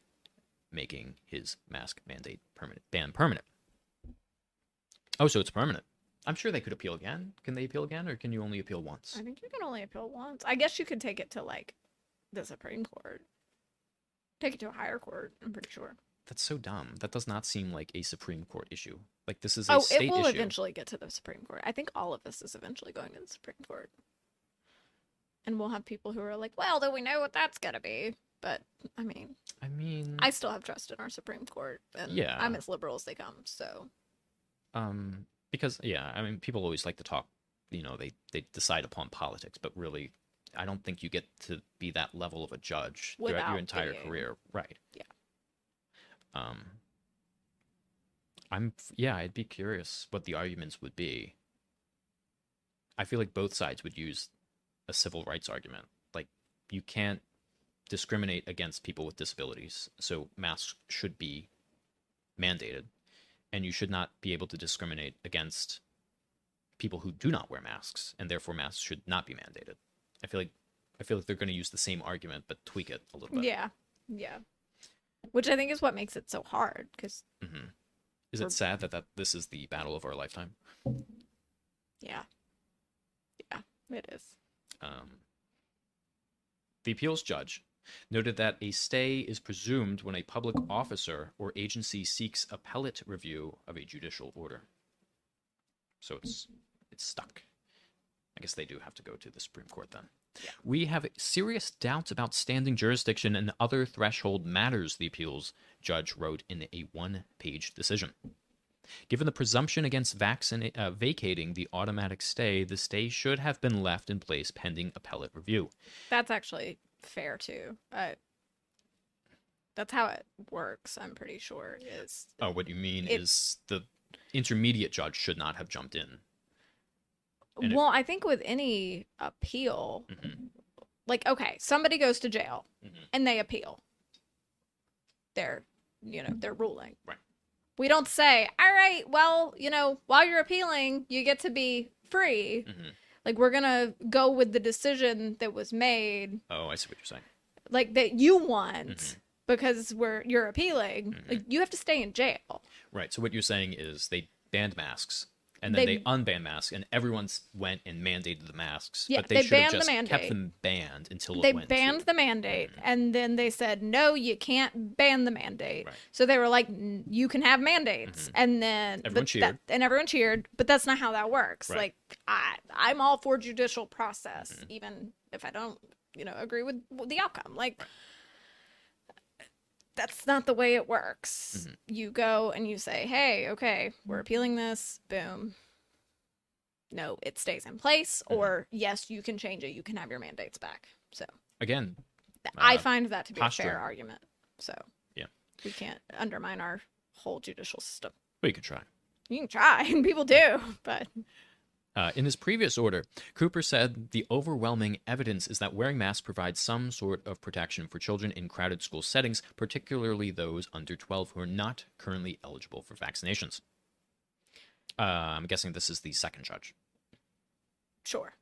making his mask mandate permanent ban permanent. Oh, so it's permanent. I'm sure they could appeal again. Can they appeal again, or can you only appeal once? I think you can only appeal once. I guess you could take it to like the Supreme Court. Take it to a higher court. I'm pretty sure. That's so dumb. That does not seem like a Supreme Court issue. Like this is a Oh, it will issue. eventually get to the Supreme Court. I think all of this is eventually going to the Supreme Court. And we'll have people who are like, well, do we know what that's going to be? But, I mean, I mean, I still have trust in our Supreme Court. And Yeah. I'm as liberal as they come. So, um, because yeah, I mean, people always like to talk. You know, they they decide upon politics, but really, I don't think you get to be that level of a judge throughout your entire being- career, right? Yeah. Um, I'm yeah, I'd be curious what the arguments would be. I feel like both sides would use a civil rights argument. Like you can't discriminate against people with disabilities, so masks should be mandated, and you should not be able to discriminate against people who do not wear masks, and therefore masks should not be mandated. I feel like I feel like they're going to use the same argument but tweak it a little bit. yeah. Yeah. Which I think is what makes it so hard because, hmm Is it sad that, that this is the battle of our lifetime? yeah. Yeah, it is. Um, the appeals judge noted that a stay is presumed when a public officer or agency seeks appellate review of a judicial order. So it's it's stuck. I guess they do have to go to the Supreme Court then. Yeah. We have serious doubts about standing jurisdiction and other threshold matters, the appeals judge wrote in a one page decision. Given the presumption against vaccina- uh, vacating the automatic stay, the stay should have been left in place pending appellate review. That's actually fair too. Uh, that's how it works. I'm pretty sure is Oh, what you mean It- is the intermediate judge should not have jumped in. And it- well. I think with any appeal, Mhm. like okay, somebody goes to jail Mhm. and they appeal their, you know, their ruling. Right. We don't say, all right, well, you know, while you're appealing, you get to be free. Mhm. Like we're gonna go with the decision that was made Oh, I see what you're saying. like that you want Mhm. because we're you're appealing Mhm. like you have to stay in jail Right. So what you're saying is they banned masks and then They- they, unbanned masks and everyone went and mandated the masks. Yeah, but they, they should have banned the just kept them banned until they it went banned the mandate Mhm. and then they said no you can't ban the mandate Right. so they were like you can have mandates Mhm. and then Everyone cheered. that, and everyone cheered but that's not how that works Right. like i i'm all for judicial process Mhm. even if i don't you know agree with the outcome like that's not the way it works Mhm. you go and you say hey okay we're appealing this boom no it stays in place Mhm. or yes you can change it you can have your mandates back so Again, Th- I uh, find that to be a fair argument. So Yeah. we can't undermine our whole judicial system. you could try. You can try, and people do, but Uh, in his previous order, Cooper said the overwhelming evidence is that wearing masks provides some sort of protection for children in crowded school settings, particularly those under 12 who are not currently eligible for vaccinations. Uh, I'm guessing this is the second judge. sure.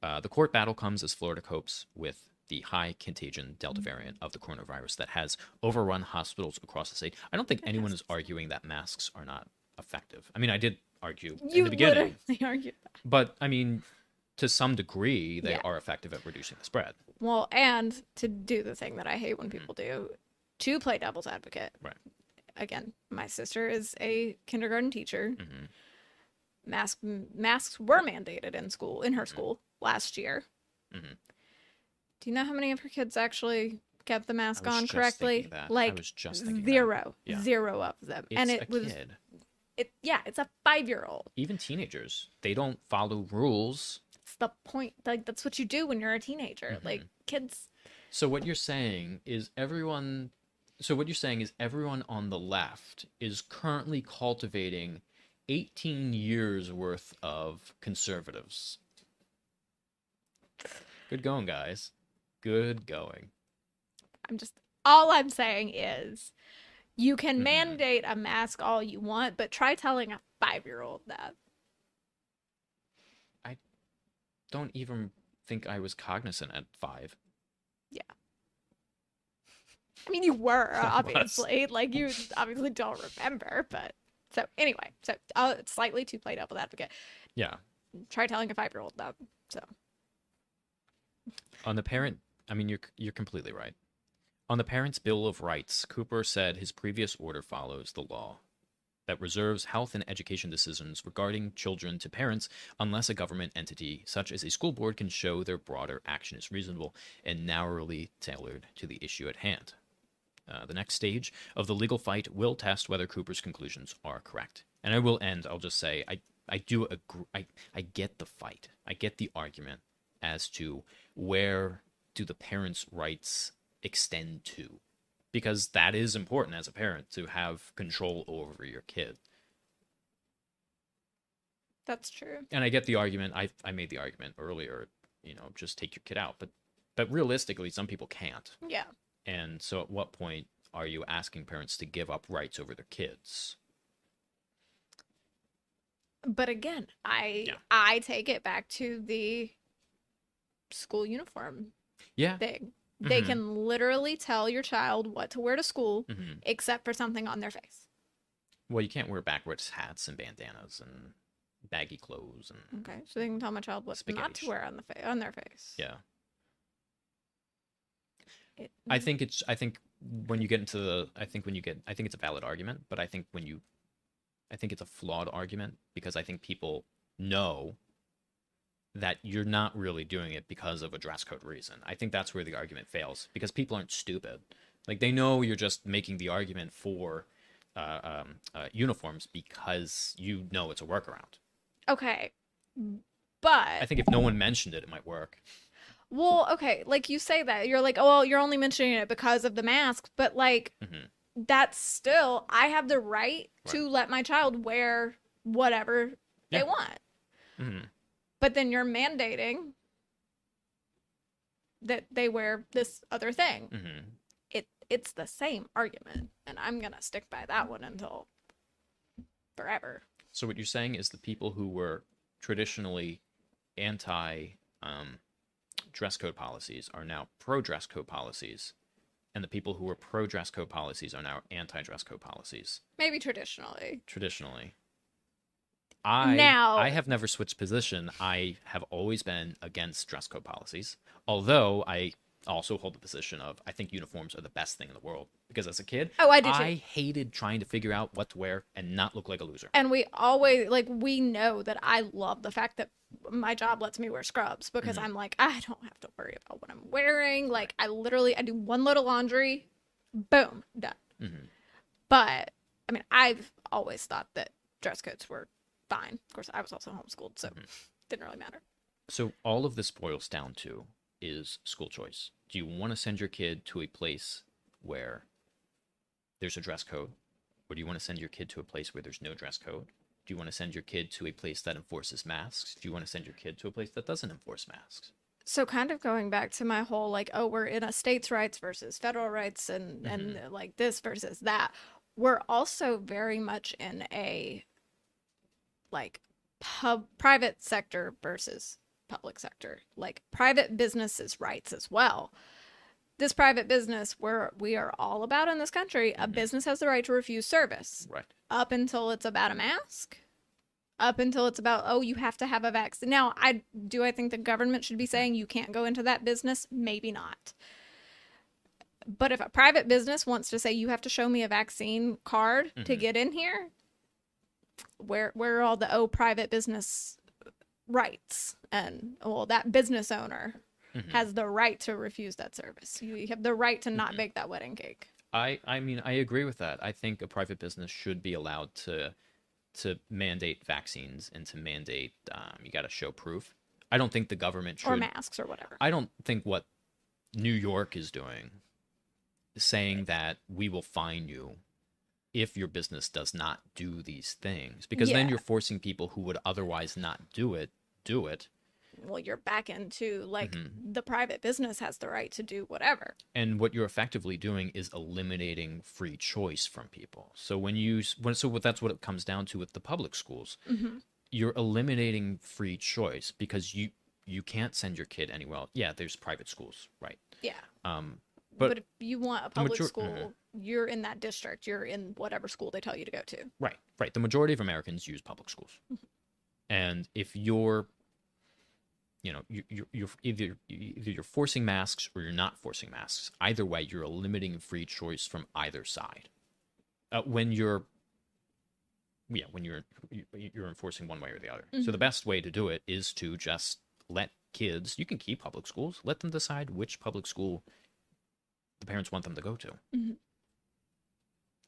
Uh, the court battle comes as Florida copes with the high contagion Delta variant of the coronavirus that has overrun hospitals across the state. I don't think anyone is arguing that masks are not effective. I mean, I did argue in the beginning, literally argue that. but I mean, to some degree, they Yeah. are effective at reducing the spread. Well, and to do the thing that I hate when people do, to play devil's advocate. Right. Again, my sister is a kindergarten teacher. hmm Mask masks were mandated in school in her school last year. Mhm. Do you know how many of her kids actually kept the mask on correctly? thinking that. I Like was just thinking that. zero, Yeah. zero of them, It's and it was kid. It. Yeah, it's a five-year-old. Even teenagers, they don't follow rules. It's the point. Like that's what you do when you're a teenager. Mhm. Like kids. So what you're saying is everyone so what you're saying is everyone on the left is currently cultivating 18 years worth of conservatives. Good going, guys. Good going. I'm just. All I'm saying is, you can Mhm. mandate a mask all you want, but try telling a five-year-old that. I don't even think I was cognizant at 5. Yeah. I mean, you were obviously like you obviously don't remember, but so anyway, so uh, slightly to play devil's advocate. Yeah. Try telling a five-year-old that. So On the parent, I mean, you're you're completely right. On the Parents' Bill of Rights, Cooper said his previous order follows the law that reserves health and education decisions regarding children to parents unless a government entity, such as a school board, can show their broader action is reasonable and narrowly tailored to the issue at hand. Uh, the next stage of the legal fight will test whether Cooper's conclusions are correct. And I will end. I'll just say I I do agree. I I get the fight. I get the argument as to where do the parents' rights extend to, because that is important as a parent to have control over your kid. that's true. And I get the argument. I I made the argument earlier. You know, just take your kid out. But but realistically, some people can't. Yeah. And so, at what point are you asking parents to give up rights over their kids? But again, I Yeah. I take it back to the school uniform Yeah. thing. They Mhm. can literally tell your child what to wear to school hmm except for something on their face. Well, you can't wear backwards hats and bandanas and baggy clothes and Okay. So they can tell my child what not to wear on the fa- on their face. yeah. It, I think it's. I think when you get into the. I think when you get. I think it's a valid argument, but I think when you. I think it's a flawed argument because I think people know that you're not really doing it because of a dress code reason. I think that's where the argument fails because people aren't stupid. Like they know you're just making the argument for uh, um, uh, uniforms because you know it's a workaround. okay. But I think if no one mentioned it, it might work. Well, okay, like you say that. You're like, "Oh, well, you're only mentioning it because of the mask." But like Mhm. that's still I have the right, to let my child wear whatever Yeah. they want. hmm But then you're mandating that they wear this other thing. hmm It it's the same argument, and I'm going to stick by that one until forever. So what you're saying is the people who were traditionally anti um, dress code policies are now pro dress code policies, and the people who were pro dress code policies are now anti dress code policies. Maybe traditionally. Traditionally, I Now- I have never switched position. I have always been against dress code policies, although I also hold the position of I think uniforms are the best thing in the world because as a kid, Oh, I too. I hated trying to figure out what to wear and not look like a loser. And we always like we know that I love the fact that my job lets me wear scrubs because Mhm. I'm like I don't have to worry about what I'm wearing. Like I literally I do one little laundry, boom, done. hmm But I mean, I've always thought that dress codes were fine. Of course, I was also homeschooled, so Mhm. didn't really matter. So all of this boils down to is school choice. Do you want to send your kid to a place where there's a dress code? Or do you want to send your kid to a place where there's no dress code? Do you want to send your kid to a place that enforces masks? Do you want to send your kid to a place that doesn't enforce masks? So kind of going back to my whole like, oh, we're in a states' rights versus federal rights, and and uh, like this versus that. We're also very much in a like pub private sector versus public sector, like private businesses' rights as well. This private business, where we are all about in this country, a Mhm. business has the right to refuse service Right. up until it's about a mask up until it's about oh you have to have a vaccine now i do i think the government should be saying you can't go into that business maybe not but if a private business wants to say you have to show me a vaccine card to Mhm. get in here where where are all the oh private business rights and well that business owner Mhm. has the right to refuse that service you have the right to not Mhm. bake that wedding cake I I mean I agree with that. I think a private business should be allowed to to mandate vaccines and to mandate um, you got to show proof. I don't think the government should or masks or whatever I don't think what New York is doing is saying that we will fine you if your business does not do these things because then you're forcing people who would otherwise not do it do it. Well you're back into like Mhm. the private business has the right to do whatever. And what you're effectively doing is eliminating free choice from people. So when you when so what that's what it comes down to with the public schools. Hmm you're eliminating free choice because you you can't send your kid anywhere else. yeah there's private schools right? Yeah. Um but, But if you want a public major- school mhm. you're in that district you're in whatever school they tell you to go to Right, right. The majority of Americans use public schools, and if you're, you know, you, you're, you're either either you're forcing masks or you're not forcing masks. Either way, you're limiting free choice from either side. Uh, when you're, yeah, when you're you- you're enforcing one way or the other. So the Mhm. best way to do it is to just let kids. You can keep public schools. Let them decide which public school the parents want them to go to. Mhm.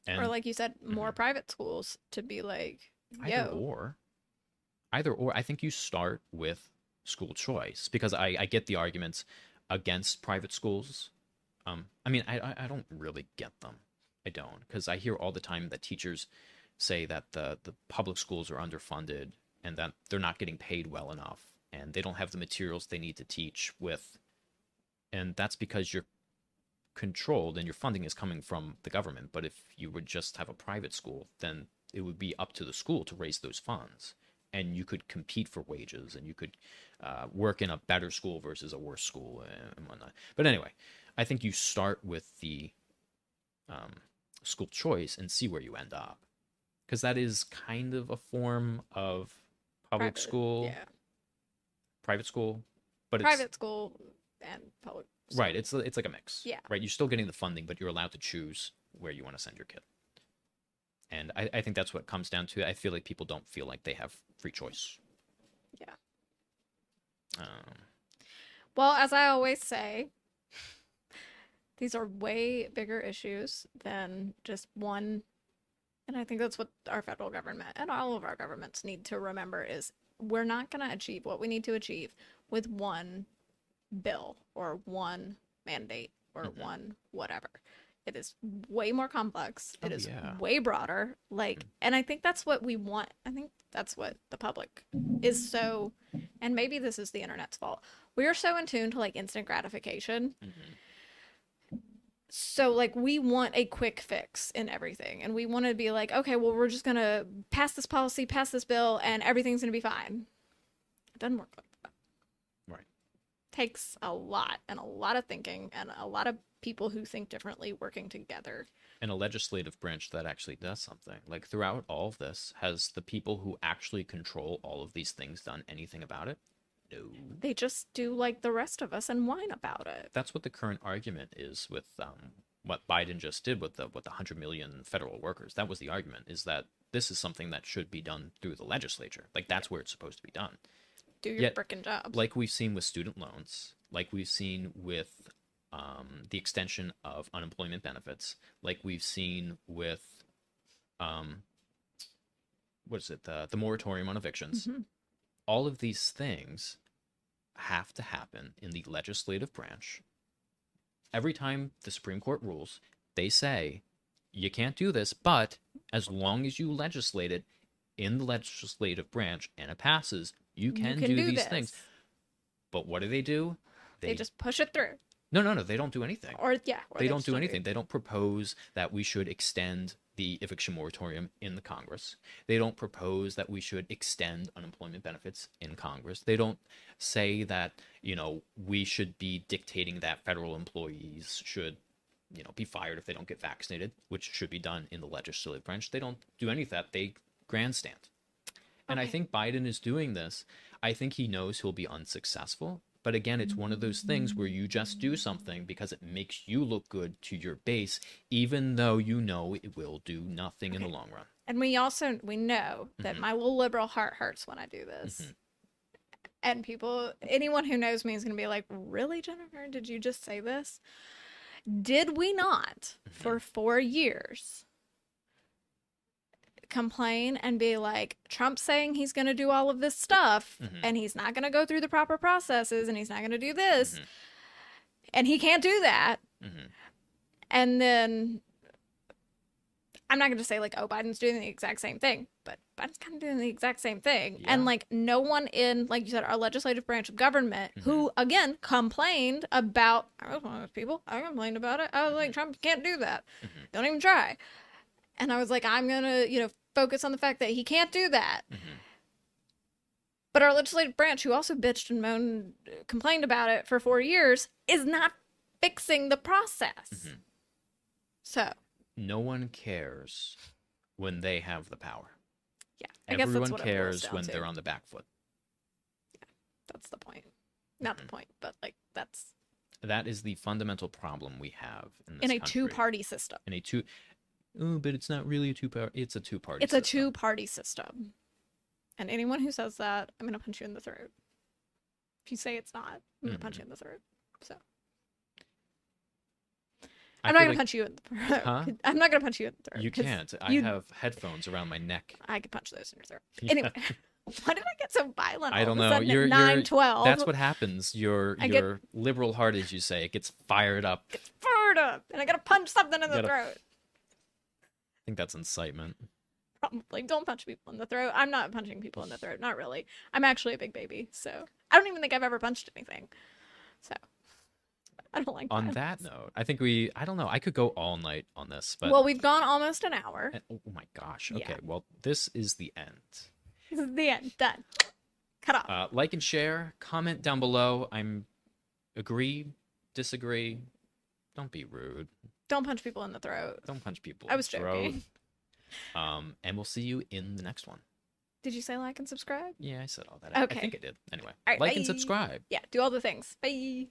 And or like you said more Mhm. private schools to be like either or either or i think you start with school choice because i, I get the arguments against private schools um i mean i i, I don't really get them i don't because i hear all the time that teachers say that the the public schools are underfunded and that they're not getting paid well enough and they don't have the materials they need to teach with and that's because you're controlled and your funding is coming from the government but if you would just have a private school then it would be up to the school to raise those funds. And you could compete for wages and you could uh, work in a better school versus a worse school and whatnot. But anyway i think you start with the um, school choice and see where you end up. Because that is kind of a form of public private- school. yeah. Private school but it's private school and public right it's it's like a mix Yeah. right you're still getting the funding but you're allowed to choose where you want to send your kid and I, I think that's what it comes down to i feel like people don't feel like they have free choice Yeah. um, well as i always say these are way bigger issues than just one and i think that's what our federal government and all of our governments need to remember is we're not going to achieve what we need to achieve with one bill or one mandate or Mhm. one whatever. It is way more complex. It Oh, is yeah. way broader. Like, and I think that's what we want. I think that's what the public is so, and maybe this is the internet's fault. We are so in tune to like instant gratification. Mhm. So like we want a quick fix in everything, and we want to be like, okay, well we're just gonna pass this policy, pass this bill, and everything's gonna be fine. It doesn't work like. Takes a lot and a lot of thinking and a lot of people who think differently working together. and a legislative branch that actually does something. Like throughout all of this, has the people who actually control all of these things done anything about it? No. They just do like the rest of us and whine about it. That's what the current argument is with um, what Biden just did with the with the hundred million federal workers. That was the argument: is that this is something that should be done through the legislature. Like that's where it's supposed to be done. Do your Yet, frickin' job. like we've seen with student loans, like we've seen with um, the extension of unemployment benefits, like we've seen with um, what is it the the moratorium on evictions. Mhm. All of these things have to happen in the legislative branch. Every time the Supreme Court rules, they say you can't do this, but as long as you legislate it in the legislative branch and it passes, you can, do, these things. But what do they do? They, just push it through. no, no, no. They don't do anything. Or yeah, or they don't do anything. They don't propose that we should extend the eviction moratorium in the Congress. They don't propose that we should extend unemployment benefits in Congress. They don't say that you know we should be dictating that federal employees should you know be fired if they don't get vaccinated, which should be done in the legislative branch. They don't do any of that. They grandstand. And I think Biden is doing this. I think he knows he'll be unsuccessful. But again, it's one of those things where you just do something because it makes you look good to your base, even though you know it will do nothing in the long run. And we also we know that Mhm. my little liberal heart hurts when I do this. Mhm. And people, anyone who knows me is going to be like, "Really, Jennifer? Did you just say this? Did we not for four years complain and be like, Trump's saying he's going to do all of this stuff, Mhm. and he's not going to go through the proper processes, and he's not going to do this, Mhm. and he can't do that." hmm And then I'm not going to say like, oh, Biden's doing the exact same thing, but Biden's kind of doing the exact same thing. And like, no one in, like you said, our legislative branch of government who, again, complained about, I was one of those people, I complained about it. I was like, Trump can't do that. Mhm. Don't even try. And I was like, I'm going to, you know, focus on the fact that he can't do that. hmm But our legislative branch, who also bitched and moaned, complained about it for four years, is not fixing the process. Mhm. So, No one cares when they have the power. yeah, I guess Everyone that's what cares when to. they're on the back foot. Yeah. That's the point. Not Mhm. the point, but like that's That is the fundamental problem we have in this in a two-party system. In a two. Oh, but it's not really a two part. It's a two party. It's a two-party system. And anyone who says that, I'm gonna punch you in the throat. If you say it's not, I'm gonna punch you mm-hmm. in the throat. So I'm not gonna punch you in the throat. Huh? I'm not gonna punch you in the throat. You can't. I you- have headphones around my neck. I could punch those in your throat. Yeah. Anyway, why did I get so violent? I don't know. You're- nine twelve. That's what happens. Your I get- your liberal heart, as you say, it gets fired up. I fired up, and I gotta punch something in the Gotta- throat. Think that's incitement. Probably don't punch people in the throat. I'm not punching people in the throat. Not really. I'm actually a big baby, so I don't even think I've ever punched anything. So I don't like On violence. that note, I think we. I don't know. I could go all night on this, but well, we've gone almost an hour. and- oh my gosh. Yeah. Okay. Well, this is the end. This is the end. Done. Cut off. Uh, like and share. Comment down below. I'm agree, disagree. Don't be rude. Don't punch people in the throat. Don't punch people. I in was the throat. joking. Um, and we'll see you in the next one. Did you say like and subscribe? Yeah, I said all that. I- Okay. I think I did. Anyway, All right, like and subscribe. Yeah, do all the things. Bye.